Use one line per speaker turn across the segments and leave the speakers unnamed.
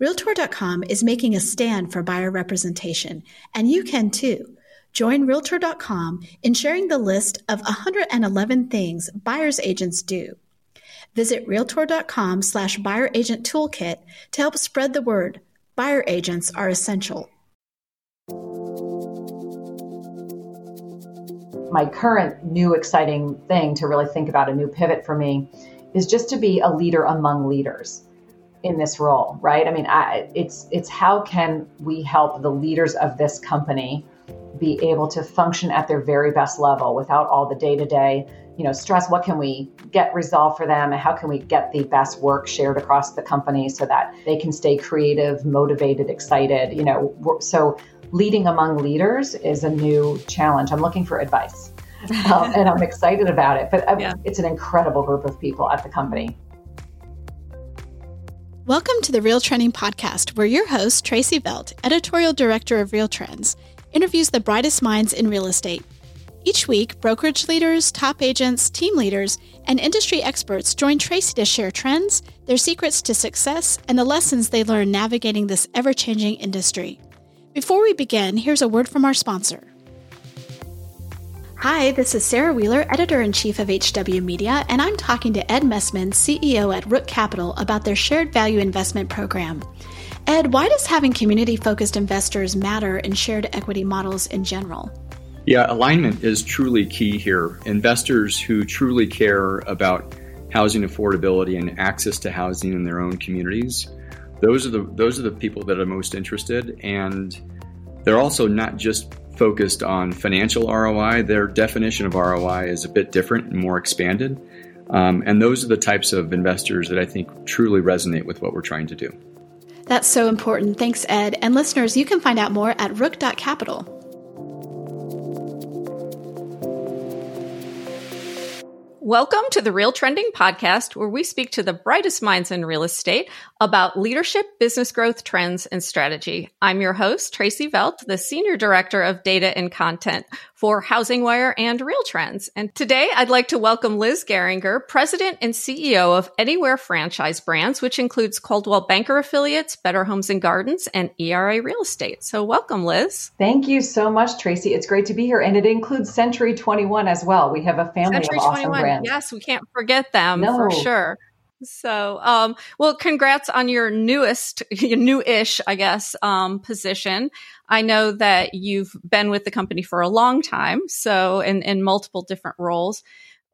Realtor.com is making a stand for buyer representation, and you can too. Join Realtor.com in sharing the list of 111 things buyer's agents do. Visit Realtor.com slash buyer agent toolkit to help spread the word. Buyer agents are essential.
My current new exciting thing to really think about a new pivot for me is just to be a leader among leaders in this role, right? I mean, I, it's it's how can we help the leaders of this company be able to function at their very best level without all the day to day, you know, stress. What can we get resolved for them, and how can we get the best work shared across the company so that they can stay creative, motivated, excited? You know, so leading among leaders is a new challenge. I'm looking for advice. um, and I'm excited about it. But uh, yeah. it's an incredible group of people at the company.
Welcome to the Real Trending Podcast, where your host, Tracey Velt, editorial director of Real Trends, interviews the brightest minds in real estate. Each week, brokerage leaders, top agents, team leaders, and industry experts join Tracey to share trends, their secrets to success, and the lessons they learn navigating this ever changing industry. Before we begin, here's a word from our sponsor. Hi, this is Sarah Wheeler, editor in chief of HW Media, and I'm talking to Ed Messman, CEO at Rook Capital, about their shared value investment program. Ed, why does having community focused investors matter in shared equity models in general?
Yeah, alignment is truly key here. Investors who truly care about housing affordability and access to housing in their own communities, those are the those are the people that are most interested and they're also not just focused on financial ROI. Their definition of ROI is a bit different and more expanded. Um, and those are the types of investors that I think truly resonate with what we're trying to do.
That's so important. Thanks, Ed. And listeners, you can find out more at rook.capital.
Welcome to the Real Trending Podcast, where we speak to the brightest minds in real estate about leadership, business growth, trends, and strategy. I'm your host, Tracey Velt, the Senior Director of Data and Content for HousingWire and Real Trends. And today I'd like to welcome Liz Gehringer, President and CEO of Anywhere Franchise Brands, which includes Coldwell Banker Affiliates, Better Homes and Gardens, and ERA Real Estate. So welcome, Liz.
Thank you so much, Tracey. It's great to be here. And it includes Century 21 as well. We have a family
Century
of awesome 21. brands.
Yes, we can't forget them no. for sure. So, um, well, congrats on your newest, new-ish, I guess, um, position. I know that you've been with the company for a long time, so in, in multiple different roles.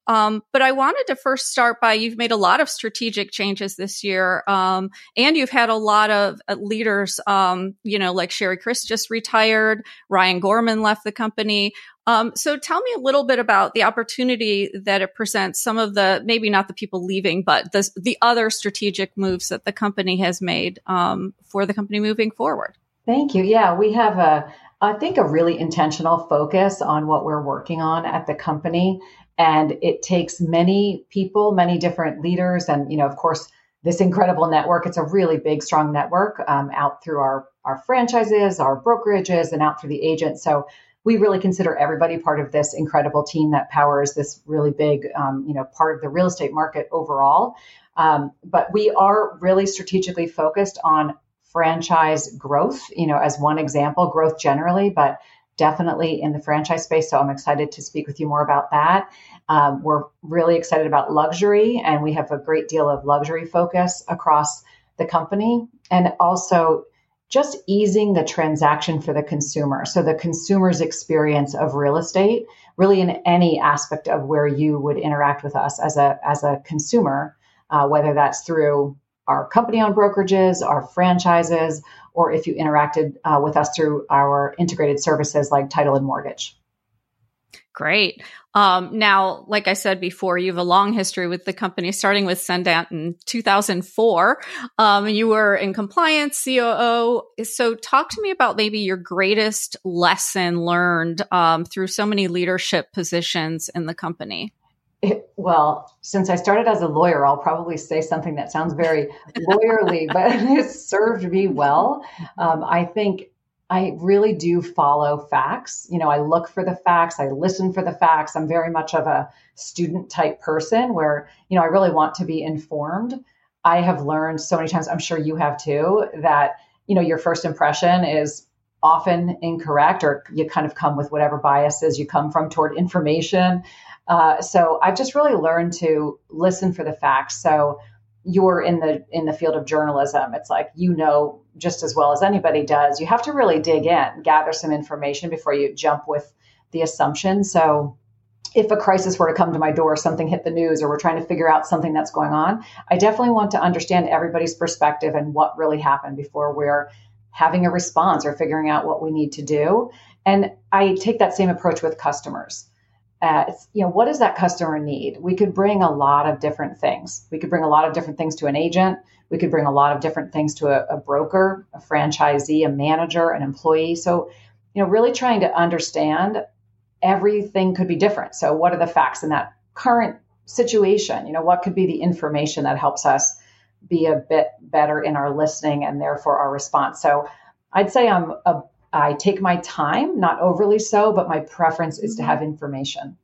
Um, but I wanted to first start by you've made a lot of strategic changes this year, um, and you've had a lot of uh, leaders, um, you know, like Sherry Chris just retired, Ryan Gorman left the company. Um, so tell me a little bit about the opportunity that it presents. Some of the maybe not the people leaving, but the the other strategic moves that the company has made um, for the company moving forward.
Thank you. Yeah, we have a I think a really intentional focus on what we're working on at the company and it takes many people, many different leaders and you know of course this incredible network. It's a really big, strong network um, out through our our franchises, our brokerages, and out through the agents. So we really consider everybody part of this incredible team that powers this really big, um, you know, part of the real estate market overall. Um, but we are really strategically focused on franchise growth, you know, as one example, growth generally, but definitely in the franchise space. So I'm excited to speak with you more about that. Um, we're really excited about luxury, and we have a great deal of luxury focus across the company, and also just easing the transaction for the consumer. So the consumer's experience of real estate, really in any aspect of where you would interact with us as a as a consumer, uh, whether that's through our company-owned brokerages, our franchises, or if you interacted uh, with us through our integrated services like title and mortgage.
Great. Um, now, like I said before, you have a long history with the company, starting with Cendant in 2004. Um, you were in compliance, COO. So, talk to me about maybe your greatest lesson learned um, through so many leadership positions in the company.
It, well, since I started as a lawyer, I'll probably say something that sounds very lawyerly, but it served me well. Um, I think I really do follow facts. You know, I look for the facts, I listen for the facts. I'm very much of a student type person where, you know, I really want to be informed. I have learned so many times, I'm sure you have too, that you know your first impression is often incorrect or you kind of come with whatever biases you come from toward information uh, so i've just really learned to listen for the facts. So you're in the in the field of journalism. It's like you know just as well as anybody does you have to really dig in gather some information before you jump with the assumption. So if a crisis were to come to my door something hit the news or we're trying to figure out something that's going on i definitely want to understand everybody's perspective and what really happened before we're having a response or figuring out what we need to do. And i take that same approach with customers uh, you know, what does that customer need? We could bring a lot of different things. We could bring a lot of different things to an agent. We could bring a lot of different things to a, a broker, a franchisee, a manager, an employee. So, you know, really trying to understand everything could be different. So, what are the facts in that current situation? You know, what could be the information that helps us be a bit better in our listening and therefore our response? So, I'd say I'm a I take my time, not overly so, but my preference is to mm-hmm. have information.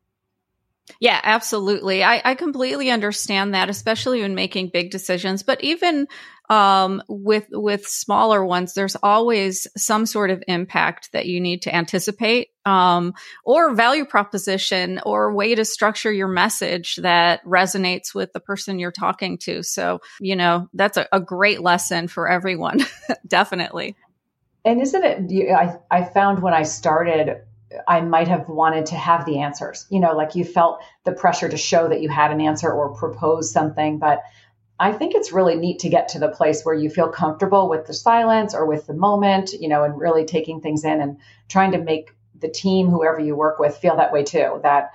Yeah, absolutely. I, I completely understand that, especially when making big decisions. But even um, with with smaller ones, there's always some sort of impact that you need to anticipate, um, or value proposition, or way to structure your message that resonates with the person you're talking to. So, you know, that's a, a great lesson for everyone. Definitely
and isn't it I, I found when i started i might have wanted to have the answers. You know like you felt the pressure to show that you had an answer or propose something but i think it's really neat to get to the place where you feel comfortable with the silence or with the moment you know and really taking things in and trying to make the team whoever you work with feel that way too that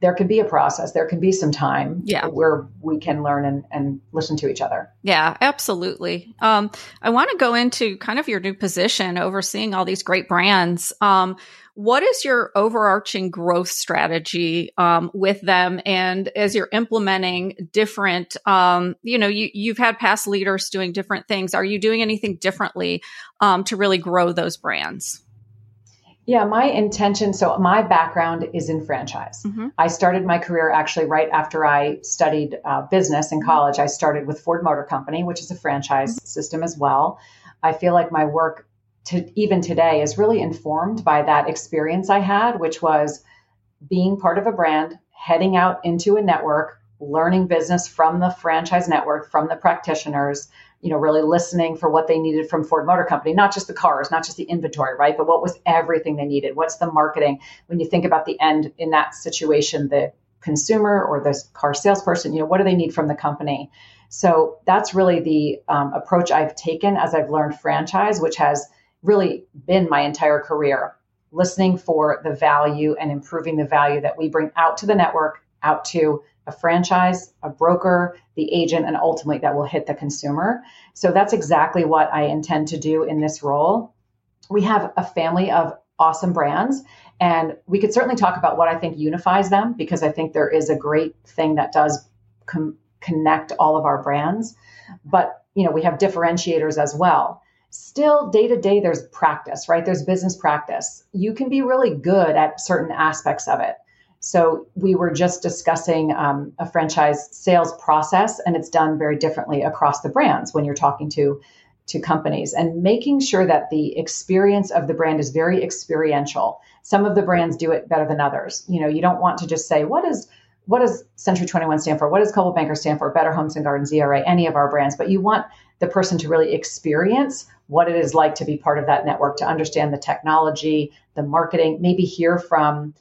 there can be a process there can be some time
yeah.
where we can learn and, and listen to each other.
Yeah absolutely. Um, i want to go into kind of your new position overseeing all these great brands. Um, what is your overarching growth strategy um, with them? And as you're implementing different um, you know you, you've had past leaders doing different things. Are you doing anything differently um, to really grow those brands
yeah, my intention. So, my background is in franchise. Mm-hmm. I started my career actually right after I studied uh, business in college. I started with Ford Motor Company, which is a franchise mm-hmm. system as well. I feel like my work to even today is really informed by that experience I had, which was being part of a brand, heading out into a network, learning business from the franchise network, from the practitioners, you know, really listening for what they needed from Ford Motor Company, not just the cars, not just the inventory, right? But what was everything they needed? What's the marketing? When you think about the end in that situation, the consumer or the car salesperson, you know, what do they need from the company? So that's really the um, approach I've taken as I've learned franchise, which has really been my entire career, listening for the value and improving the value that we bring out to the network, out to a franchise, a broker, the agent, and ultimately that will hit the consumer. So that's exactly what I intend to do in this role. We have a family of awesome brands, and we could certainly talk about what I think unifies them because I think there is a great thing that does com- connect all of our brands. But you know, we have differentiators as well. Still, day to day, there's practice, right? There's business practice. You can be really good at certain aspects of it so we were just discussing um, a franchise sales process, and it's done very differently across the brands when you're talking to to companies and making sure that the experience of the brand is very experiential. Some of the brands do it better than others. You know, you don't want to just say what is what does Century 21 stand for? What does Coldwell Banker stand for? Better Homes and Gardens, ERA, any of our brands. But you want the person to really experience what it is like to be part of that network, to understand the technology, the marketing, maybe hear from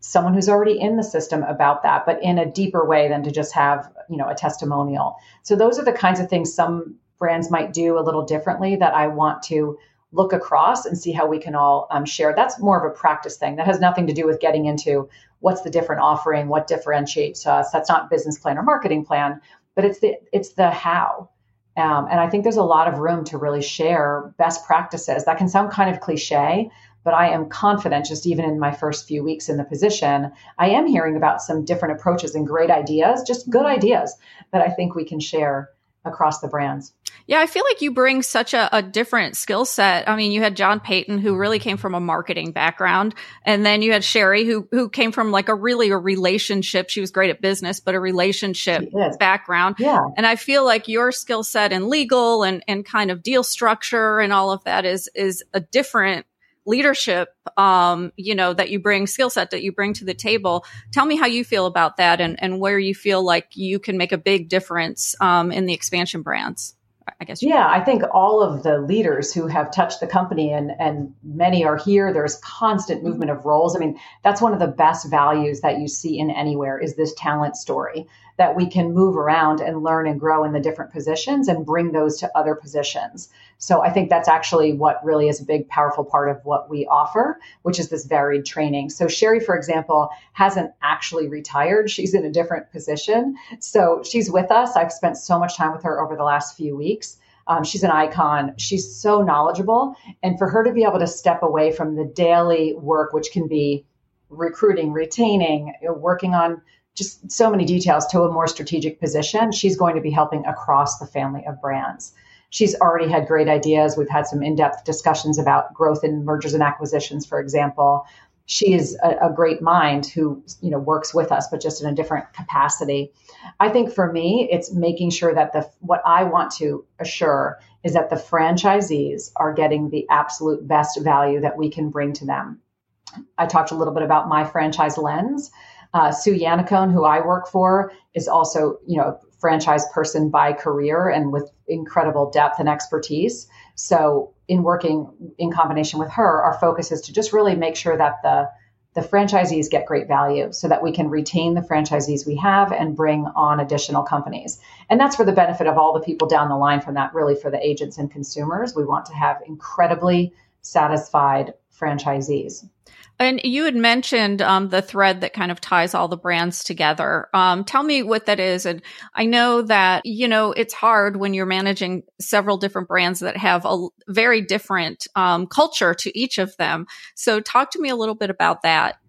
someone who's already in the system about that, but in a deeper way than to just have, you know, a testimonial. So those are the kinds of things some brands might do a little differently that I want to look across and see how we can all um, share. That's more of a practice thing. That has nothing to do with getting into what's the different offering, what differentiates us. That's not business plan or marketing plan, but it's the it's the how. Um, and I think there's a lot of room to really share best practices. That can sound kind of cliche, but I am confident, just even in my first few weeks in the position, I am hearing about some different approaches and great ideas, just good ideas that I think we can share across the brands.
Yeah, I feel like you bring such a, a different skill set. I mean, you had John Peyton, who really came from a marketing background, and then you had Sherry, who who came from like a really a relationship. She was great at business, but a relationship background.
Yeah,
and I feel like your skill set in legal and and kind of deal structure and all of that is is a different leadership um, you know that you bring skill set that you bring to the table tell me how you feel about that and, and where you feel like you can make a big difference um, in the expansion brands I guess.
Yeah, I think all of the leaders who have touched the company and and many are here. There's constant movement of roles. I mean, that's one of the best values that you see in anywhere is this talent story that we can move around and learn and grow in the different positions and bring those to other positions. So I think that's actually what really is a big, powerful part of what we offer, which is this varied training. So Sherry, for example, hasn't actually retired. She's in a different position. So she's with us. I've spent so much time with her over the last few weeks. Um, she's an icon. She's so knowledgeable. And for her to be able to step away from the daily work, which can be recruiting, retaining, working on just so many details to a more strategic position, she's going to be helping across the family of brands. She's already had great ideas. We've had some in depth discussions about growth in mergers and acquisitions, for example. She is a, a, great mind who you know works with us, but just in a different capacity. I think for me, it's making sure that the what I want to assure is that the franchisees are getting the absolute best value that we can bring to them. I talked a little bit about my franchise lens. Uh, Sue Yannaccone, who I work for, is also, you know, franchise person by career and with incredible depth and expertise. So, in working in combination with her, our focus is to just really make sure that the the franchisees get great value so that we can retain the franchisees we have and bring on additional companies. And that's for the benefit of all the people down the line from that, really for the agents and consumers. We want to have incredibly satisfied franchisees.
And you had mentioned um, the thread that kind of ties all the brands together. Um, tell me what that is. And I know that, you know, it's hard when you're managing several different brands that have a very different um, culture to each of them. So talk to me a little bit about that.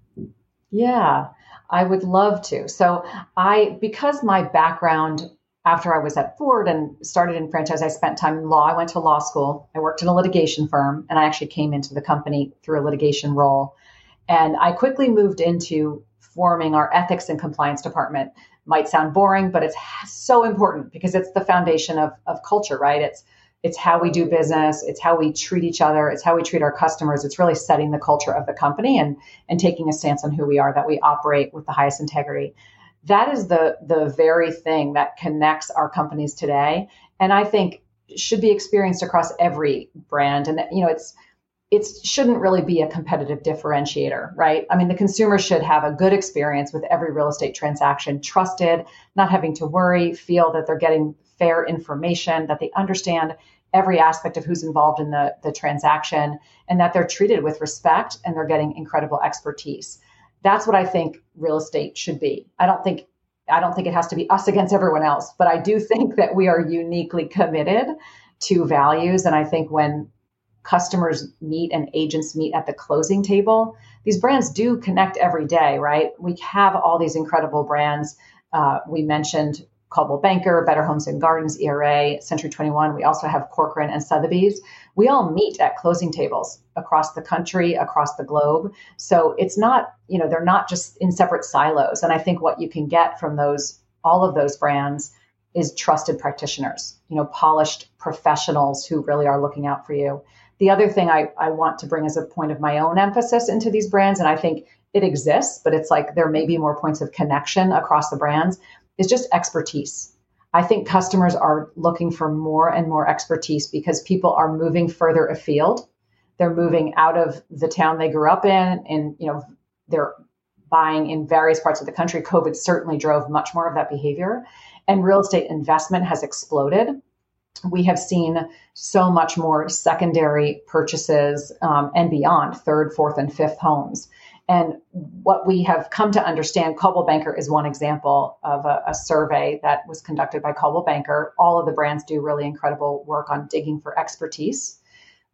Yeah, I would love to. So I, because my background after I was at Ford and started in franchise, I spent time in law. I went to law school. I worked in a litigation firm, and I actually came into the company through a litigation role. And I quickly moved into forming our ethics and compliance department. Might sound boring, but it's so important because it's the foundation of, of culture, right? It's it's how we do business, it's how we treat each other, it's how we treat our customers. It's really setting the culture of the company and and taking a stance on who we are, that we operate with the highest integrity. That is the the very thing that connects our companies today. And I think should be experienced across every brand. And you know, it's it shouldn't really be a competitive differentiator, right? I mean, the consumer should have a good experience with every real estate transaction, trusted, not having to worry, feel that they're getting fair information, that they understand every aspect of who's involved in the, the transaction, and that they're treated with respect and they're getting incredible expertise. That's what I think real estate should be. I don't think I don't think it has to be us against everyone else, but I do think that we are uniquely committed to values. And I think when customers meet and agents meet at the closing table, these brands do connect every day, right? We have all these incredible brands. Uh, we mentioned Coldwell Banker, Better Homes and Gardens, ERA, Century 21. We also have Corcoran and Sotheby's. We all meet at closing tables across the country, across the globe. So it's not, you know, they're not just in separate silos. And I think what you can get from those, all of those brands is trusted practitioners, you know, polished professionals who really are looking out for you. The other thing I, I want to bring as a point of my own emphasis into these brands, and I think it exists, but it's like there may be more points of connection across the brands, is just expertise. I think customers are looking for more and more expertise because people are moving further afield. They're moving out of the town they grew up in, and you know they're buying in various parts of the country. COVID certainly drove much more of that behavior, and real estate investment has exploded we have seen so much more secondary purchases um, and beyond third, fourth, and fifth homes. And what we have come to understand, Coldwell Banker is one example of a, a, survey that was conducted by Coldwell Banker. All of the brands do really incredible work on digging for expertise.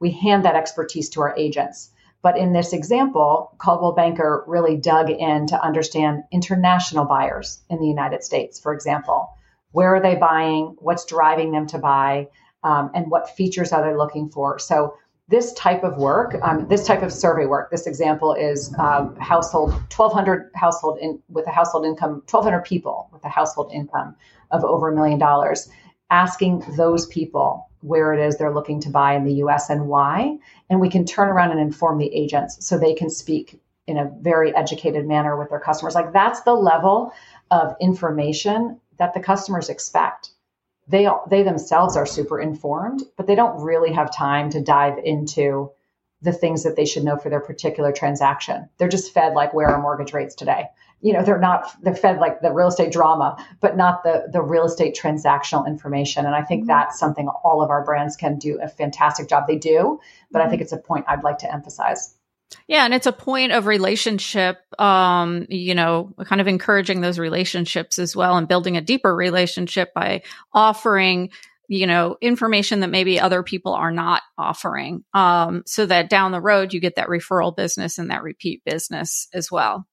We hand that expertise to our agents. But in this example, Coldwell Banker really dug in to understand international buyers in the United States, for example where are they buying, what's driving them to buy, um, and what features are they looking for. So this type of work, um, this type of survey work, this example is um, household 1,200 household in, with a household income, 1,200 people with a household income of over a million dollars, asking those people where it is they're looking to buy in the U.S. and why, and we can turn around and inform the agents so they can speak in a very educated manner with their customers. Like that's the level of information that the customers expect they they themselves are super informed, but they don't really have time to dive into the things that they should know for their particular transaction. They're just fed like where are mortgage rates today. You know, they're not they're fed like the real estate drama, but not the the real estate transactional information. And I think mm-hmm. that's something all of our brands can do a fantastic job. They do, but mm-hmm. I think it's a point I'd like to emphasize.
Yeah, and it's a point of relationship, um, you know, kind of encouraging those relationships as well and building a deeper relationship by offering, you know, information that maybe other people are not offering. Um, so that down the road you get that referral business and that repeat business as well.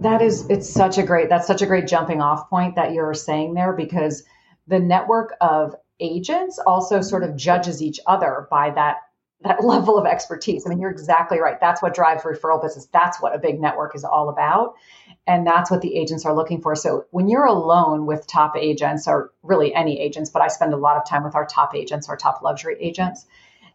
That is it's such a great that's such a great jumping off point that you're saying there because the network of agents also sort of judges each other by that that level of expertise. I mean, you're exactly right. That's what drives referral business. That's what a big network is all about. And that's what the agents are looking for. So when you're alone with top agents, or really any agents, but I spend a lot of time with our top agents, our top luxury agents.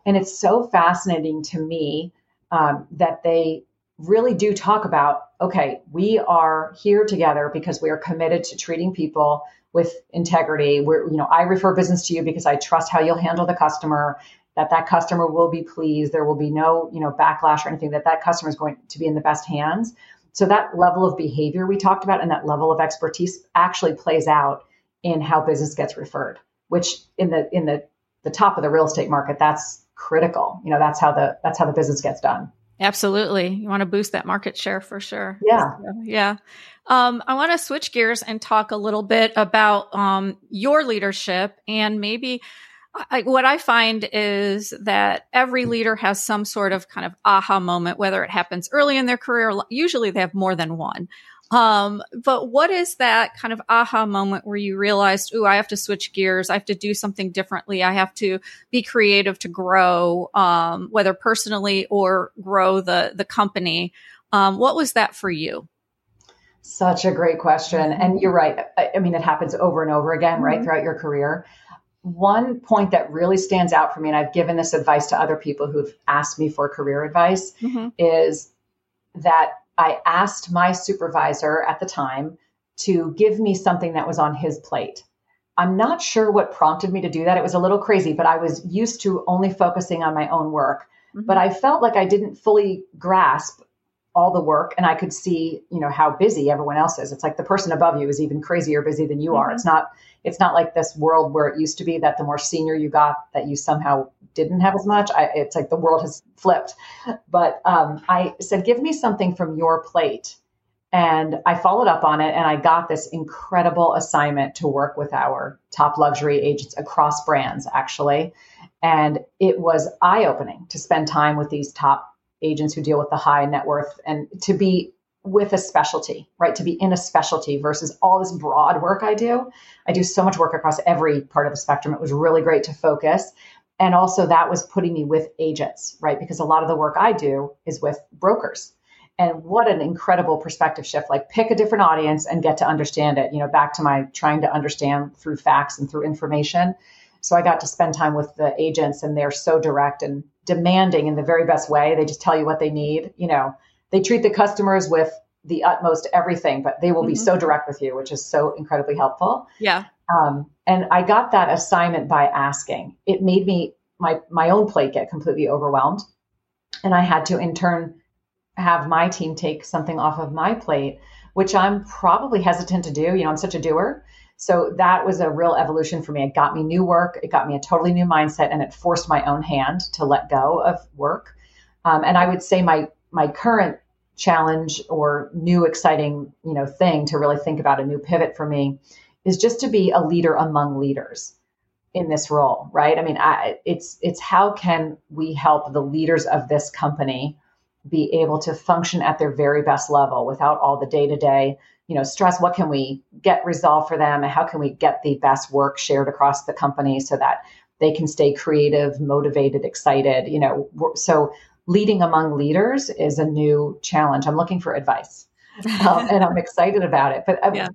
And it's so fascinating to me um, that they really do talk about okay, we are here together because we are committed to treating people with integrity. We're, you know, I refer business to you because I trust how you'll handle the customer that that customer will be pleased. There will be no, you know, backlash or anything. That that customer is going to be in the best hands. So that level of behavior we talked about and that level of expertise actually plays out in how business gets referred. Which in the in the the top of the real estate market, that's critical. You know, that's how the that's how the business gets done.
Absolutely. You want to boost that market share for sure.
Yeah.
Yeah. Um, I want to switch gears and talk a little bit about um, your leadership and maybe I, what I find is that every leader has some sort of kind of aha moment, whether it happens early in their career. Usually they have more than one. Um, but what is that kind of aha moment where you realized, oh, I have to switch gears. I have to do something differently. I have to be creative to grow, um, whether personally or grow the, the company. Um, what was that for you?
Such a great question. And you're right. I, I mean, it happens over and over again, right, mm-hmm. throughout your career one point that really stands out for me, and I've given this advice to other people who've asked me for career advice, mm-hmm. is that I asked my supervisor at the time to give me something that was on his plate. I'm not sure what prompted me to do that. It was a little crazy, but I was used to only focusing on my own work. Mm-hmm. But I felt like I didn't fully grasp all the work and I could see, you know, how busy everyone else is. It's like the person above you is even crazier busy than you mm-hmm. are. It's not it's not like this world where it used to be that the more senior you got that you somehow didn't have as much. I, it's like the world has flipped. But um, I said, give me something from your plate. And I followed up on it and I got this incredible assignment to work with our top luxury agents across brands, actually. And it was eye opening to spend time with these top agents who deal with the high net worth and to be with a specialty, right? To be in a specialty versus all this broad work I do. I do so much work across every part of the spectrum. It was really great to focus. And also, that was putting me with agents, right? Because a lot of the work I do is with brokers. And what an incredible perspective shift. Like, pick a different audience and get to understand it. You know, back to my trying to understand through facts and through information. So I got to spend time with the agents, and they're so direct and demanding in the very best way. They just tell you what they need. You know, they treat the customers with the utmost everything, but they will mm-hmm. be so direct with you, which is so incredibly helpful.
Yeah.
Um, and I got that assignment by asking. It made me my my own plate get completely overwhelmed, and I had to in turn have my team take something off of my plate, which I'm probably hesitant to do. You know, I'm such a doer. So that was a real evolution for me. It got me new work. It got me a totally new mindset, and it forced my own hand to let go of work. Um, and I would say my my current challenge or new exciting you know thing to really think about a new pivot for me is just to be a leader among leaders in this role right i mean I, it's it's how can we help the leaders of this company be able to function at their very best level without all the day-to-day you know stress what can we get resolved for them and how can we get the best work shared across the company so that they can stay creative motivated excited you know so leading among leaders is a new challenge i'm looking for advice um, and i'm excited about it but um, yeah.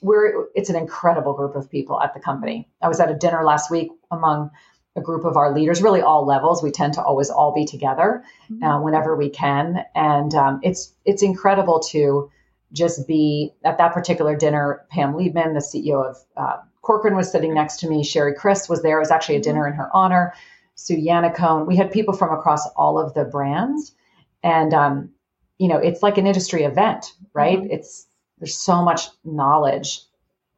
we're it's an incredible group of people at the company i was at a dinner last week among a group of our leaders, really all levels. We tend to always all be together mm-hmm. uh, whenever we can, and um, it's it's incredible to just be at that particular dinner. Pam Liebman, the CEO of uh, Corcoran, was sitting next to me. Sherry Chris was there. It was actually a dinner in her honor. Sue Yannaccone. We had people from across all of the brands, and um, you know, it's like an industry event, right? Mm-hmm. It's there's so much knowledge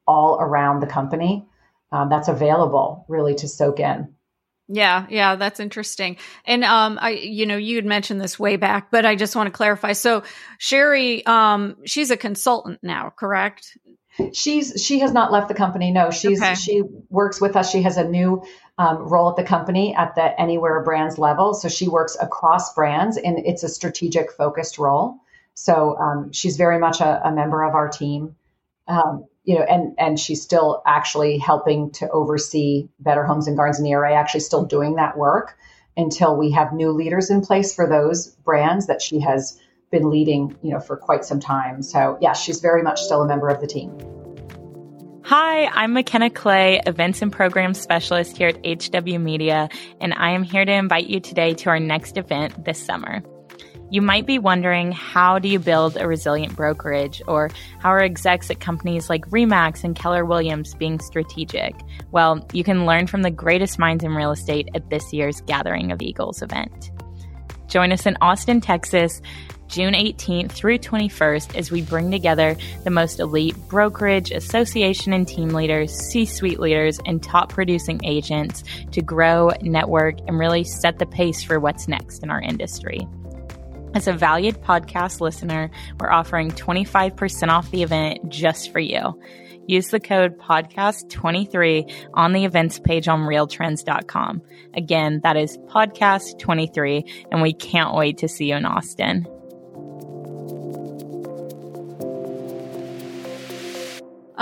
all around the company um, that's available really to soak in.
Yeah, yeah, that's interesting. And um I you know, you had mentioned this way back, but I just want to clarify. So Sherry um she's a consultant now, correct?
She's she has not left the company. No, she's okay. she works with us. She has a new um, role at the company at the Anywhere Brands level. So she works across brands, and it's a strategic focused role. So um, she's very much a, a, member of our team. Um, you know, and and she's still actually helping to oversee Better Homes and Gardens in the ERA, actually still doing that work until we have new leaders in place for those brands that she has been leading, you know, for quite some time. So yeah, she's very much still a member of the team.
Hi, I'm McKenna Clay, Events and Programs Specialist here at HW Media, and I am here to invite you today to our next event this summer. You might be wondering how do you build a resilient brokerage or how are execs at companies like Remax and Keller Williams being strategic? Well, you can learn from the greatest minds in real estate at this year's Gathering of Eagles event. Join us in Austin, Texas, June 18th through 21st as we bring together the most elite brokerage, association, and team leaders, C suite leaders, and top producing agents to grow, network, and really set the pace for what's next in our industry. As a valued podcast listener, we're offering 25% off the event just for you. Use the code podcast23 on the events page on realtrends.com. Again, that is podcast23, and we can't wait to see you in Austin.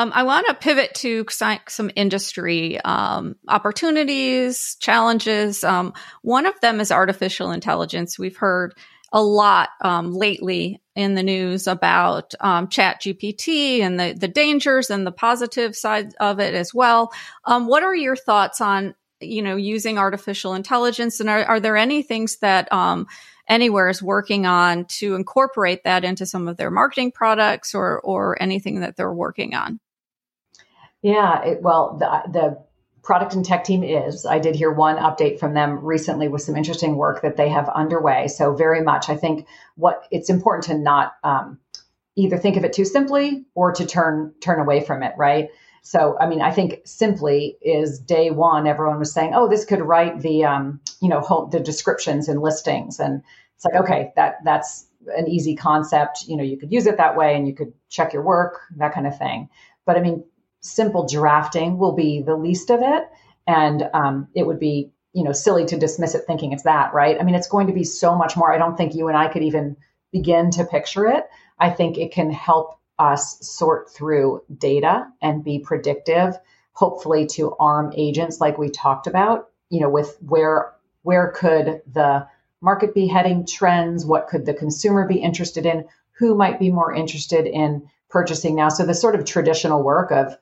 Um, I want to pivot to some industry um, opportunities, challenges. Um, one of them is artificial intelligence. We've heard a lot um, lately in the news about um, chat gpt and the, the dangers and the positive side of it as well. Um, what are your thoughts on you know using artificial intelligence? And are, are there any things that um, anywhere is working on to incorporate that into some of their marketing products or or anything that they're working on?
Yeah it, well the, the product and tech team is. I did hear one update from them recently with some interesting work that they have underway. So very much, I think what it's important to not um, either think of it too simply or to turn turn away from it, right? So I mean, I think simply is day one. Everyone was saying, "Oh, this could write the um, you know the descriptions and listings," and it's like, okay, that that's an easy concept. You know, you could use it that way, and you could check your work, that kind of thing. But I mean, simple drafting will be the least of it. And um, it would be, you know, silly to dismiss it thinking it's that, right? I mean, it's going to be so much more. I don't think you and I could even begin to picture it. I think it can help us sort through data and be predictive, hopefully to arm agents like we talked about, you know, with where where could the market be heading trends, what could the consumer be interested in, who might be more interested in purchasing now. So the sort of traditional work of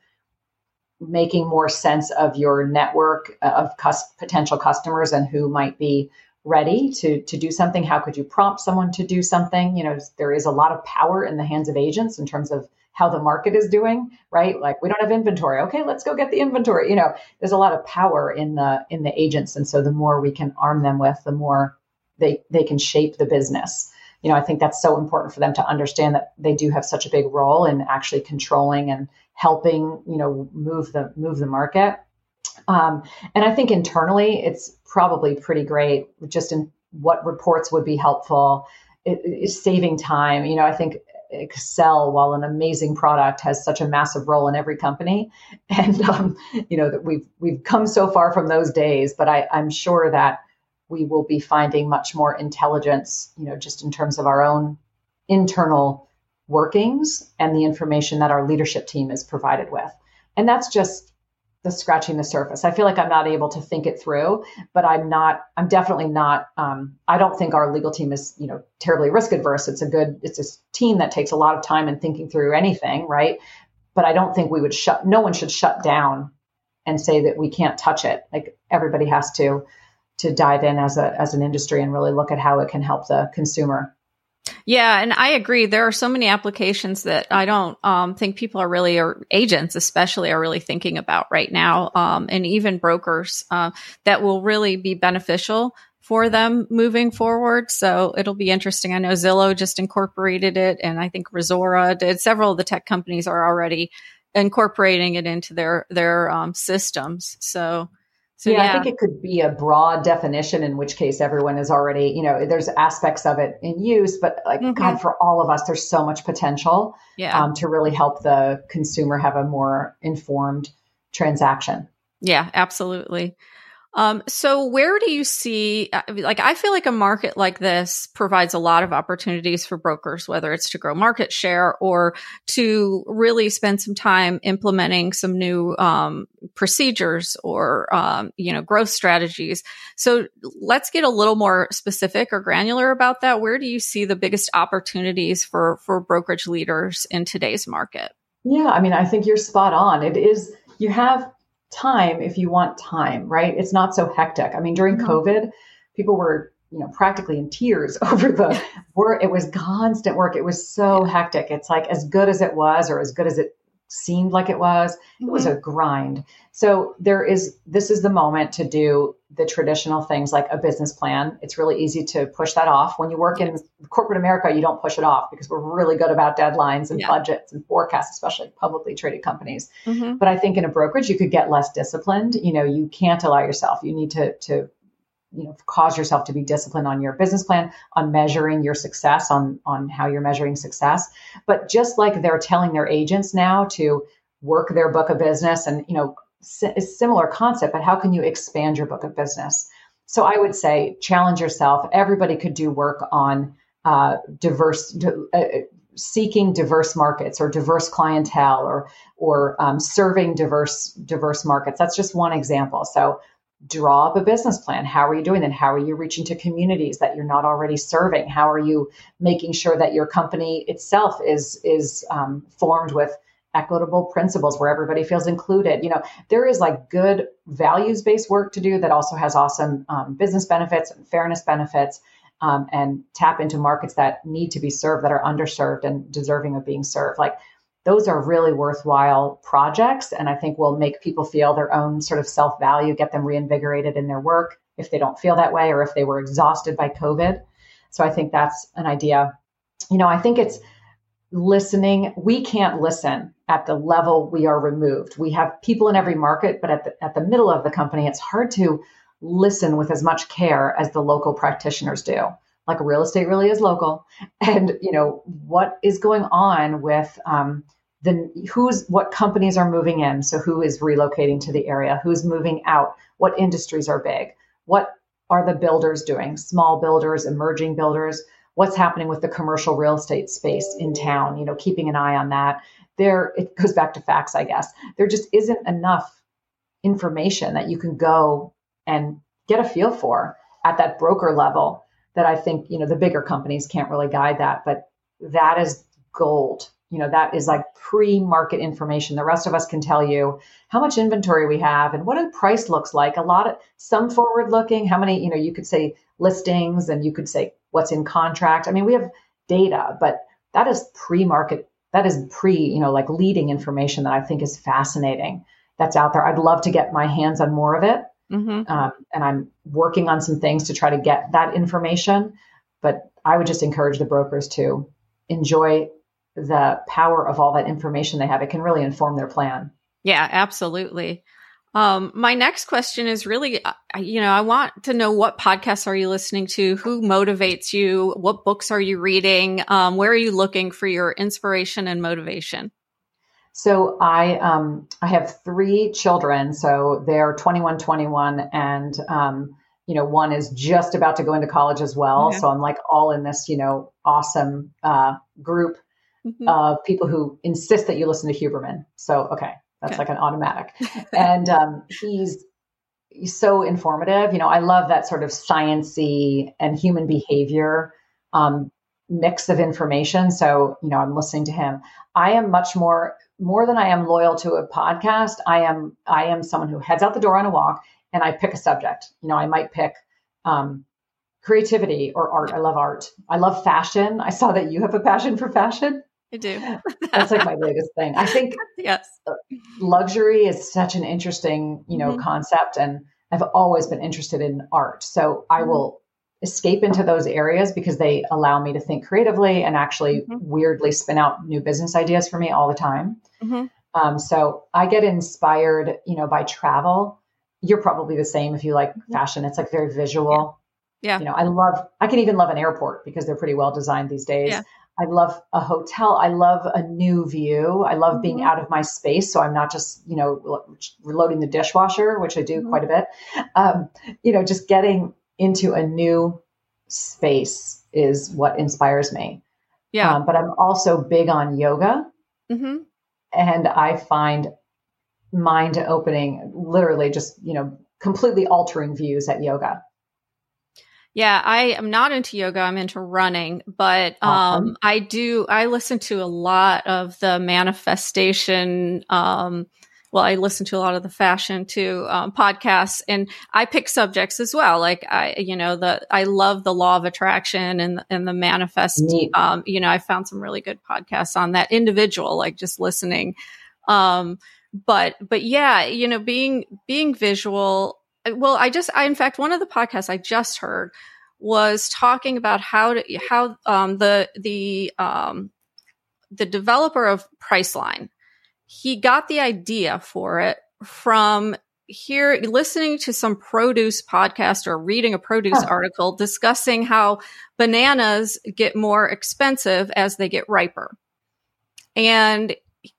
making more sense of your network uh, of cus- potential customers and who might be ready to to do something? How could you prompt someone to do something? You know there is a lot of power in the hands of agents in terms of how the market is doing right? Like we don't have inventory. Okay let's go get the inventory. You know there's a lot of power in the in the agents. And so the more we can arm them with the more they they can shape the business. You know i think that's so important for them to understand that they do have such a big role in actually controlling and helping you know move the move the market. Um, and I think internally, it's probably pretty great. Just in what reports would be helpful, it, saving time. You know, I think Excel, while an amazing product, has such a massive role in every company, and um, you know that we've we've come so far from those days. But I, I'm sure that we will be finding much more intelligence, you know, just in terms of our own internal workings and the information that our leadership team is provided with. And that's just the scratching the surface. I feel like I'm not able to think it through, but I'm not, I'm definitely not, um, I don't think our legal team is, you know, terribly risk adverse. It's a good, it's a team that takes a lot of time in thinking through anything, right? But I don't think we would shut, no one should shut down and say that we can't touch it. Like everybody has to, to dive in as a, as an industry and really look at how it can help the consumer.
Yeah, and I agree. There are so many applications that I don't um, think people are really, or agents especially, are really thinking about right now, um, and even brokers uh, that will really be beneficial for them moving forward. So it'll be interesting. I know Zillow just incorporated it, and I think Resora did. Several of the tech companies are already incorporating it into their their um, systems. So
so yeah, yeah, I think it could be a broad definition, in which case everyone is already, you know, there's aspects of it in use, but like mm-hmm. God, for all of us, there's so much potential yeah. um, to really help the consumer have a more informed transaction.
Yeah, absolutely. Um, so where do you see, uh, like, I feel like a market like this provides a lot of opportunities for brokers, whether it's to grow market share or to really spend some time implementing some new, um, procedures or, um, you know, growth strategies. So let's get a little more specific or granular about that. Where do you see the biggest opportunities for, for brokerage leaders in today's market?
Yeah, I mean, I think you're spot on. It is, you have time if you want time, right? It's not so hectic. I mean, during mm-hmm. COVID, people were, you know, practically in tears over the work. It was constant work. It was so hectic. It's like as good as it was or as good as it seemed like it was, it was mm-hmm. a grind. So there is, this is the moment to do the traditional things like a business plan. It's really easy to push that off. When you work in corporate America, you don't push it off because we're really good about deadlines and yeah. budgets and forecasts, especially publicly traded companies. Mm-hmm. But I think in a brokerage, you could get less disciplined. You know, you can't allow yourself. You need to to you know cause yourself to be disciplined on your business plan on measuring your success on on how you're measuring success but just like they're telling their agents now to work their book of business and you know similar concept but how can you expand your book of business so i would say challenge yourself everybody could do work on uh, diverse uh, seeking diverse markets or diverse clientele or or um, serving diverse diverse markets that's just one example so draw up a business plan. How are you doing that? How are you reaching to communities that you're not already serving? How are you making sure that your company itself is is um, formed with equitable principles where everybody feels included? You know, there is like good values based work to do that also has awesome um, business benefits and fairness benefits. Um, and tap into markets that need to be served that are underserved and deserving of being served. Like those are really worthwhile projects and I think will make people feel their own sort of self value, get them reinvigorated in their work if they don't feel that way or if they were exhausted by COVID. So I think that's an idea. You know, I think it's listening. We can't listen at the level we are removed. We have people in every market, but at the, at the middle of the company, it's hard to listen with as much care as the local practitioners do. Like real estate really is local. And you know what is going on with um, then who's what companies are moving in? So who is relocating to the area? Who's moving out? What industries are big? What are the builders doing? Small builders emerging builders what's happening with the commercial real estate space in town you know keeping an eye on that. There it goes back to facts i guess. There just isn't enough information that you can go and get a feel for at that broker level that i think you know the bigger companies can't really guide that but that is gold you know that is like pre-market information. The rest of us can tell you how much inventory we have and what the price looks like. A lot of some forward looking how many you know you could say listings and you could say what's in contract. I mean we have data but that is pre-market that is pre you know like leading information that i think is fascinating that's out there. I'd love to get my hands on more of it mm-hmm. um, and i'm working on some things to try to get that information but i would just encourage the brokers to enjoy the power of all that information they have, it can really inform their plan.
Yeah, absolutely. Um, my next question is really, uh, you know, I want to know what podcasts are you listening to? Who motivates you? What books are you reading? Um, where are you looking for your inspiration and motivation?
So I um, I have three children, so they're 21, 21, and um, you know one is just about to go into college as well. Okay. So I'm like all in this you know awesome uh, group mm-hmm. uh, people who insist that you listen to Huberman. So, okay, that's okay. like an automatic. and um, he's, he's so informative. You know, I love that sort of sciency and human behavior um, mix of information. So, you know, I'm listening to him. I am much more more than I am loyal to a podcast. I am I am someone who heads out the door on a walk and I pick a subject. You know, I might pick um, creativity or art. I love art. I love fashion. I saw that you have a passion for fashion.
I do.
That's like my biggest thing. I think
yes,
luxury is such an interesting, you know, mm-hmm. concept, and I've always been interested in art. So I mm-hmm. will escape into those areas because they allow me to think creatively and actually mm-hmm. weirdly spin out new business ideas for me all the time. Mm-hmm. Um, so I get inspired, you know, by travel. You're probably the same if you like mm-hmm. fashion. It's like very visual.
Yeah. yeah.
You know, I love, I can even love an airport because they're pretty well designed these days. Yeah. I love a hotel. I love a new view. I love being mm-hmm. out of my space. So I'm not just, you know, reloading the dishwasher, which I do mm-hmm. quite a bit. Um, you know, just getting into a new space is what inspires me.
Yeah.
Um, but I'm also big on yoga. Mm-hmm. And I find mind opening, literally just, you know, completely altering views at yoga.
Yeah, I am not into yoga. I'm into running, but um, I do. I listen to a lot of the manifestation um, well, I listen to a lot of the fashion too um, podcasts, and I pick subjects as well. Like I, you know, the I love the law of attraction and and the manifest. Um, you know, I found some really good podcasts on that individual, like just listening. Um, but but yeah, you know, being being visual. Well, I just I in fact one of the podcasts I just heard was talking about how to how um, the the um, the developer of Priceline he got the idea for it from here listening to some produce podcast or reading a produce huh. article discussing how bananas get more expensive as they get riper. And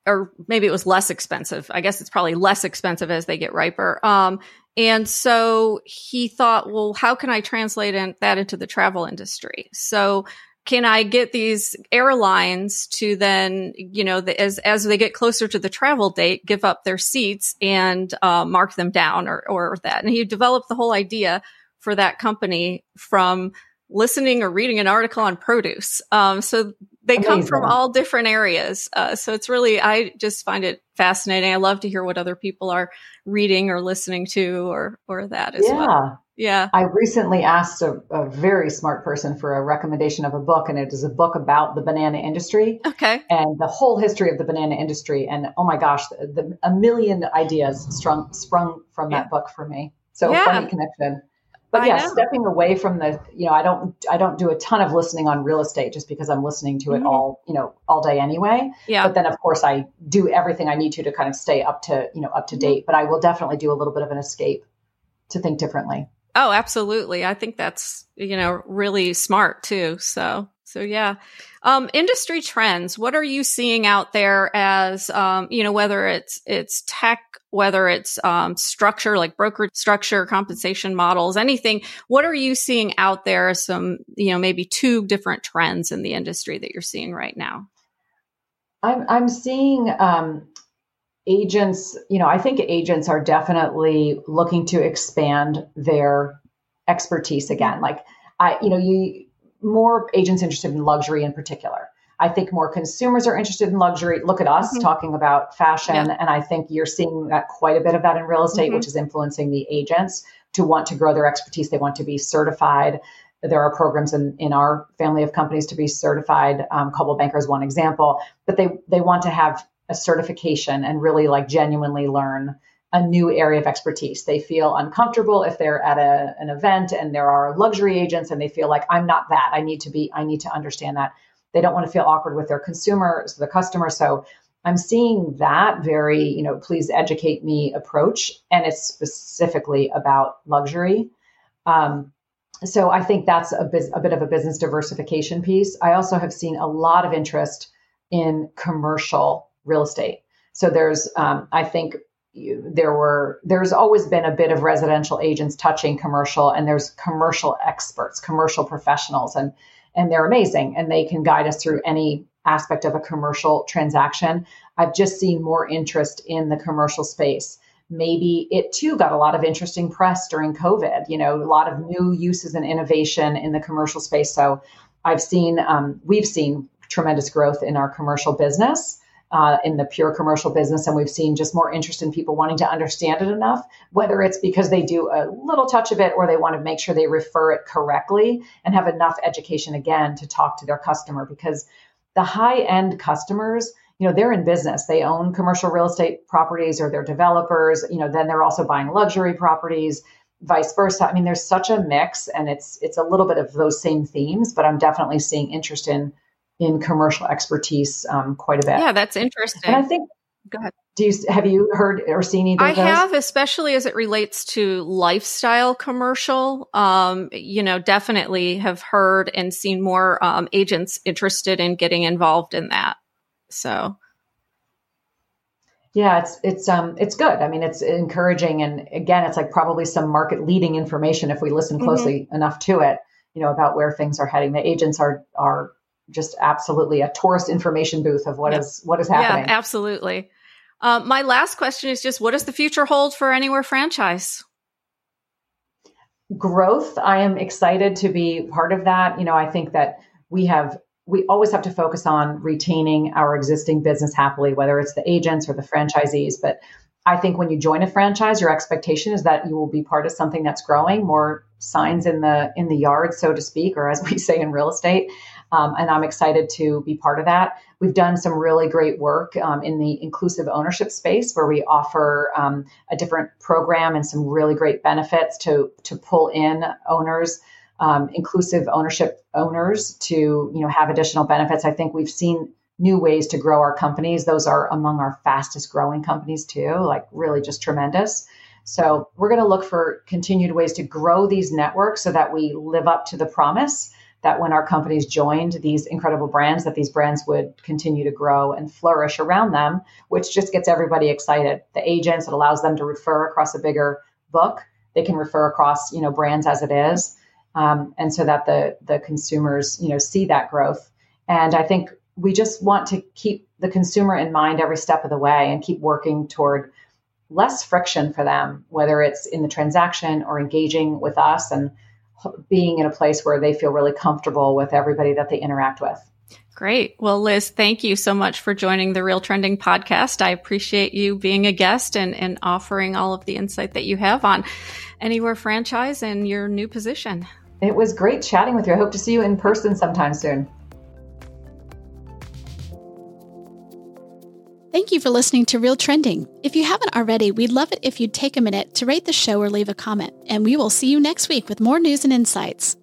or maybe it was less expensive. I guess it's probably less expensive as they get riper. Um, and so he thought, well, how can I translate in, that into the travel industry? So can I get these airlines to then, you know, the, as as they get closer to the travel date, give up their seats and uh, mark them down or or that? And he developed the whole idea for that company from listening or reading an article on produce. Um, so they Amazing. come from all different areas. Uh, so it's really, I just find it fascinating. I love to hear what other people are reading or listening to or or that as
yeah.
well. Yeah.
I recently asked a, a, very smart person for a recommendation of a book, and it is a book about the banana industry.
Okay.
And the whole history of the banana industry. And oh my gosh, the, the a million ideas sprung, sprung from that book for me. So yeah. funny connection. But yeah, stepping away from the, you know, I don't, I don't do a ton of listening on real estate just because I'm listening to it mm-hmm. all, you know, all day anyway.
Yeah.
But then of course I do everything I need to to kind of stay up to, you know, up to mm-hmm. date. But I will definitely do a little bit of an escape to think differently.
Oh, absolutely. I think that's, you know, really smart too. So, so yeah. Um, industry trends. What are you seeing out there as, um, you know, whether it's, it's tech, whether it's, um, structure, like brokerage structure, compensation models, anything. What are you seeing out there as some, you know, maybe two different trends in the industry that you're seeing right now?
I'm, I'm seeing, um, agents, you know, I think agents are definitely looking to expand their expertise again. Like I, you know, you more agents interested in luxury in particular. I think more consumers are interested in luxury. Look at us mm-hmm. talking about fashion. Yeah. And I think you're seeing that quite a bit of that in real estate, mm-hmm. which is influencing the agents to want to grow their expertise. They want to be certified. There are programs in, in our family of companies to be certified. Um, Coldwell Banker is one example, but they, they want to have a certification and really like genuinely learn a new area of expertise. They feel uncomfortable if they're at a, an event and there are luxury agents and they feel like I'm not that. I need to be, I need to understand that. They don't want to feel awkward with their consumers, the customer. So I'm seeing that very, you know, please educate me approach. And it's specifically about luxury. Um, so I think that's a, biz- a bit of a business diversification piece. I also have seen a lot of interest in commercial real estate. So there's, um, I think there were, there's always been a bit of residential agents touching commercial, and there's commercial experts, commercial professionals, and and they're amazing, and they can guide us through any aspect of a commercial transaction. I've just seen more interest in the commercial space. Maybe it too got a lot of interesting press during COVID, you know, a lot of new uses and innovation in the commercial space. So I've seen, um, we've seen tremendous growth in our commercial business. Uh, in the pure commercial business, and we've seen just more interest in people wanting to understand it enough, whether it's because they do a little touch of it or they want to make sure they refer it correctly and have enough education again to talk to their customer. Because the high end customers, you know, they're in business. They own commercial real estate properties or they're developers. You know, then they're also buying luxury properties vice versa. I mean, there's such a mix, and it's it's a little bit of those same themes, but I'm definitely seeing interest in in commercial expertise um, quite a bit.
Yeah, that's interesting.
And I think.
Go ahead.
Do you have you heard or seen either?
I have, especially as it relates to lifestyle commercial. Um, you know, definitely have heard and seen more um, agents interested in getting involved in that. So,
yeah, it's it's um it's good. I mean, it's encouraging, and again, it's like probably some market leading information if we listen mm-hmm. closely mm-hmm. enough to it. You know about where things are heading. The agents are are just absolutely a tourist information booth of what yep. is what is happening.
Yeah, absolutely. Um, my last question is just what does the future hold for Anywhere franchise?
Growth. I am excited to be part of that. You know, I think that we have we always have to focus on retaining our existing business happily, whether it's the agents or the franchisees. But I think when you join a franchise, your expectation is that you will be part of something that's growing, more signs in the in the yard, so to speak, or as we say in real estate. Um, and I'm excited to be part of that. We've done some really great work um, in the inclusive ownership space where we offer um, a different program and some really great benefits to, to pull in owners. Um, inclusive ownership owners to you know have additional benefits. I think we've seen new ways to grow our companies. Those are among our fastest growing companies too, like really just tremendous. So we're going to look for continued ways to grow these networks so that we live up to the promise that when our companies joined these incredible brands, that these brands would continue to grow and flourish around them, which just gets everybody excited. The agents, it allows them to refer across a bigger book. They can refer across, you know, brands as it is. Um, and so that the the consumers, you know, see that growth. And I think we just want to keep the consumer in mind every step of the way and keep working toward less friction for them, whether it's in the transaction or engaging with us and being in a place where they feel really comfortable with everybody that they interact with.
Great. Well, Liz, thank you so much for joining the Real Trending podcast. I appreciate you being a guest and, and offering all of the insight that you have on Anywhere franchise and your new position.
It was great chatting with you. I hope to see you in person sometime soon.
Thank you for listening to Real Trending. If you haven't already, we'd love it if you'd take a minute to rate the show or leave a comment, and we will see you next week with more news and insights.